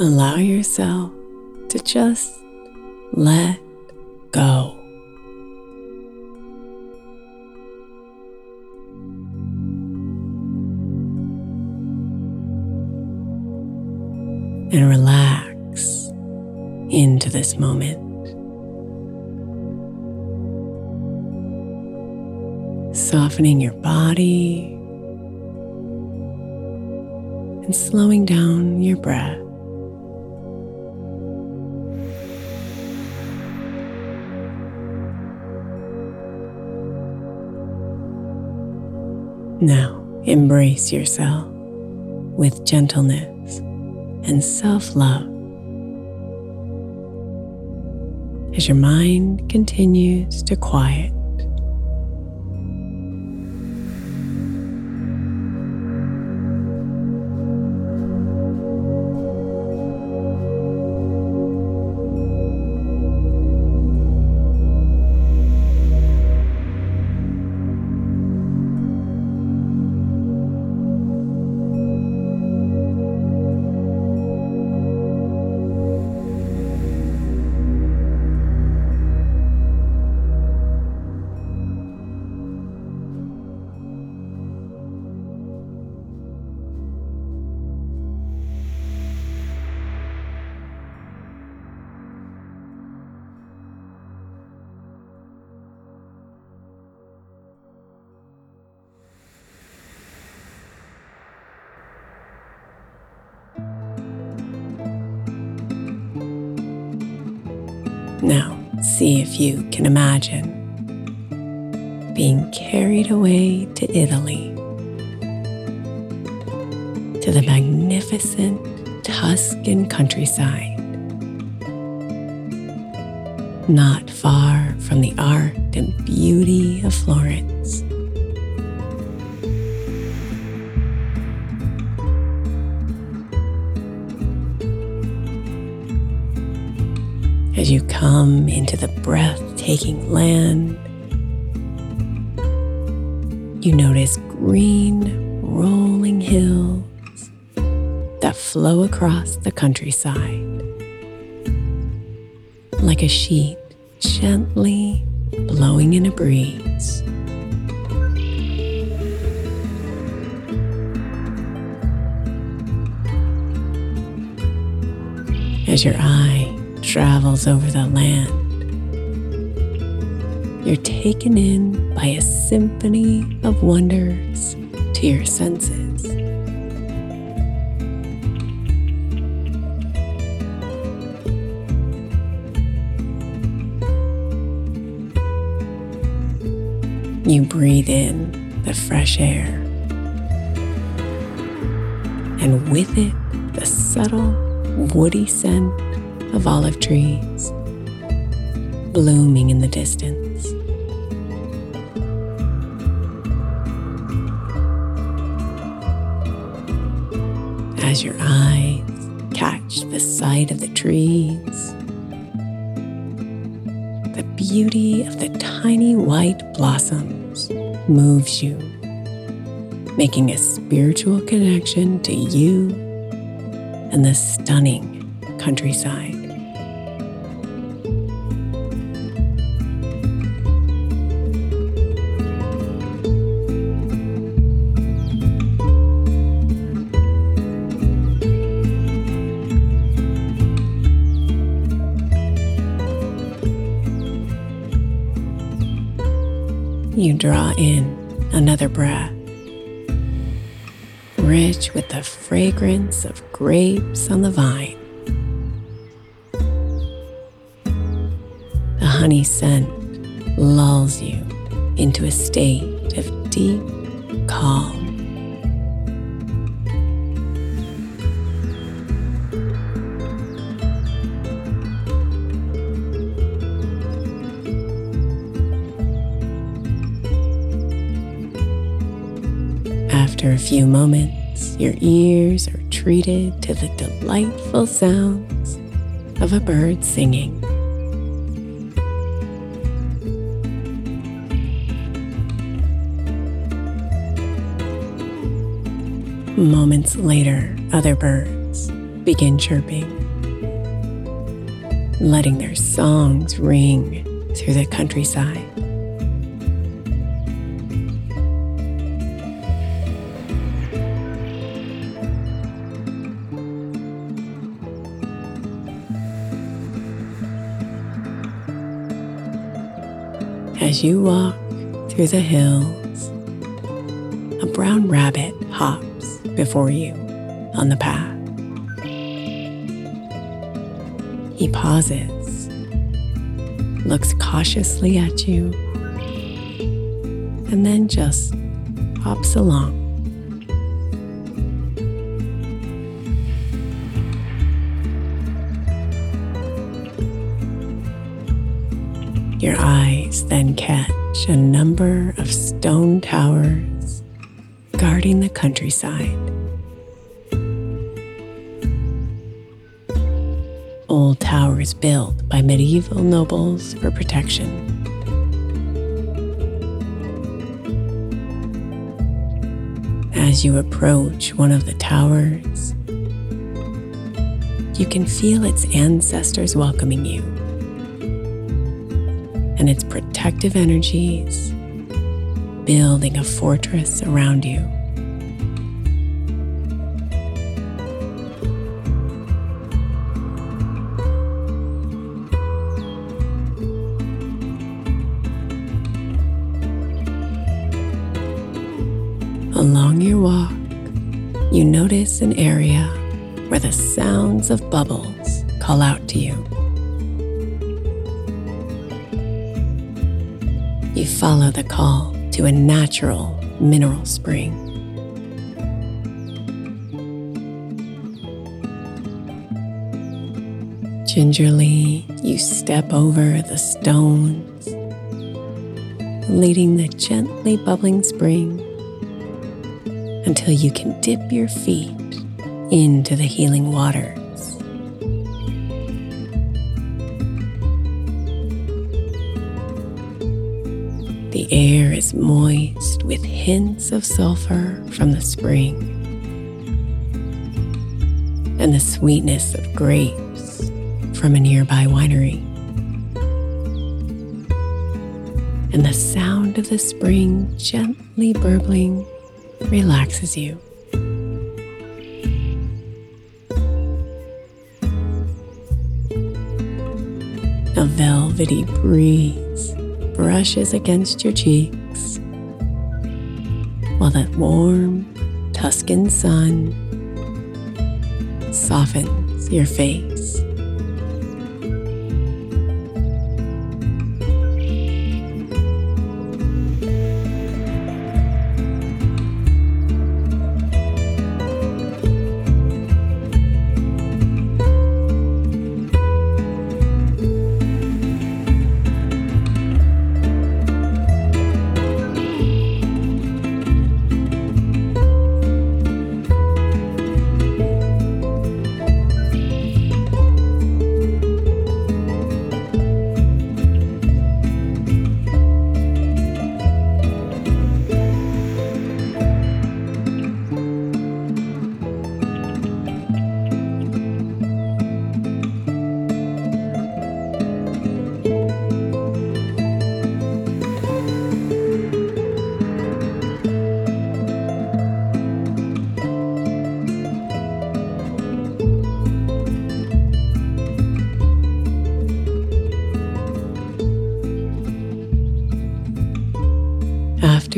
Allow yourself to just let go. And relax into this moment. Softening your body and slowing down your breath. Embrace yourself with gentleness and self love as your mind continues to quiet. See if you can imagine being carried away to Italy, to the magnificent Tuscan countryside, not far from the art and beauty of Florence. As you come into the breathtaking land, you notice green, rolling hills that flow across the countryside like a sheet gently blowing in a breeze. As your eye travels over the land, you're taken in by a symphony of wonders to your senses. You breathe in the fresh air, and with it, the subtle, woody scent of olive trees blooming in the distance. As your eyes catch the sight of the trees, the beauty of the tiny white blossoms moves you, making a spiritual connection to you and the stunning countryside. Draw in another breath, rich with the fragrance of grapes on the vine. The honey scent lulls you into a state After a few moments, your ears are treated to the delightful sounds of a bird singing. Moments later, other birds begin chirping, letting their songs ring through the countryside. As you walk through the hills, a brown rabbit hops before you on the path. He pauses, looks cautiously at you, and then just hops along. Then catch a number of stone towers guarding the countryside. Old towers built by medieval nobles for protection. As you approach one of the towers, you can feel its ancestors welcoming you and its protective energies building a fortress around you. Along your walk, you notice an area where the sounds of bubbles call out to you. You follow the call to a natural mineral spring. Gingerly, you step over the stones, leading the gently bubbling spring until you can dip your feet into the healing waters. The air is moist with hints of sulfur from the spring and the sweetness of grapes from a nearby winery. And the sound of the spring gently burbling relaxes you. A velvety breeze brushes against your cheeks while that warm Tuscan sun softens your face.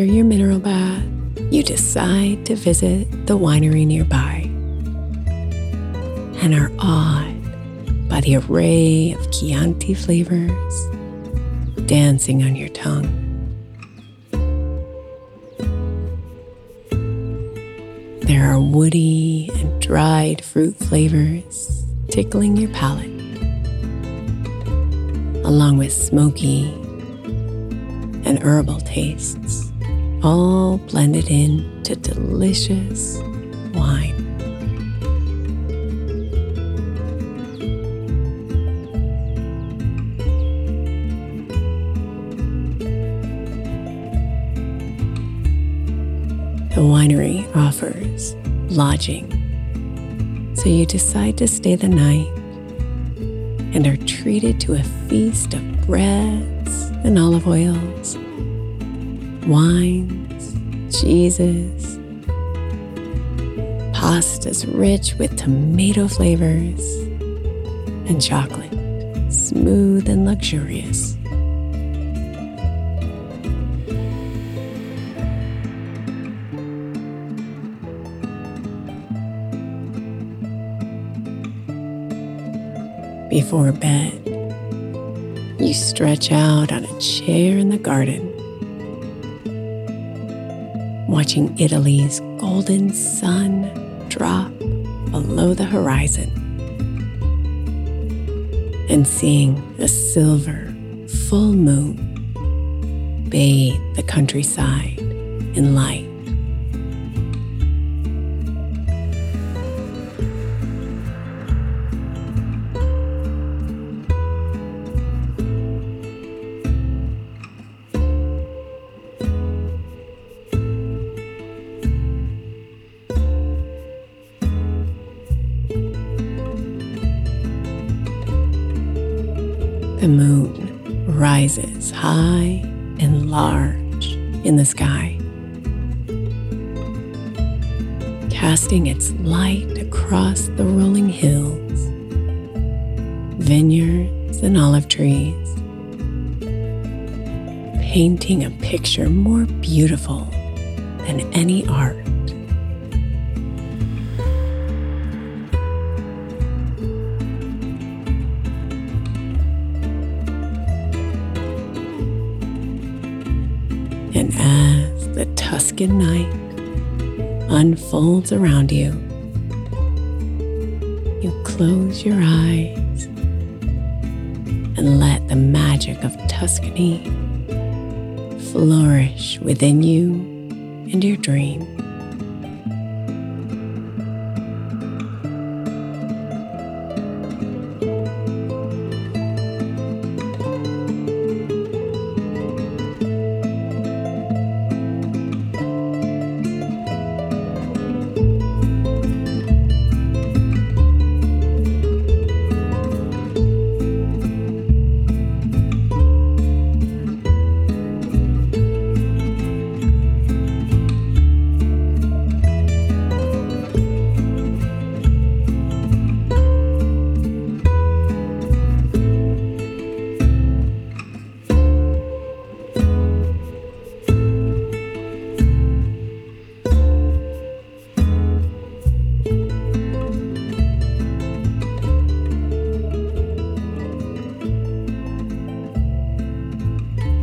After your mineral bath, you decide to visit the winery nearby and are awed by the array of Chianti flavors dancing on your tongue. There are woody and dried fruit flavors tickling your palate, along with smoky and herbal tastes, all blended into delicious wine. The winery offers lodging, so you decide to stay the night and are treated to a feast of breads and olive oils, wines, cheeses, pastas rich with tomato flavors, and chocolate smooth and luxurious. Before bed, you stretch out on a chair in the garden, watching Italy's golden sun drop below the horizon and seeing a silver full moon bathe the countryside in light. The moon rises high and large in the sky, casting its light across the rolling hills, vineyards, and olive trees, painting a picture more beautiful than any art. Night unfolds around you, you close your eyes and let the magic of Tuscany flourish within you and your dream.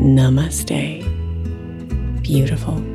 Namaste, beautiful.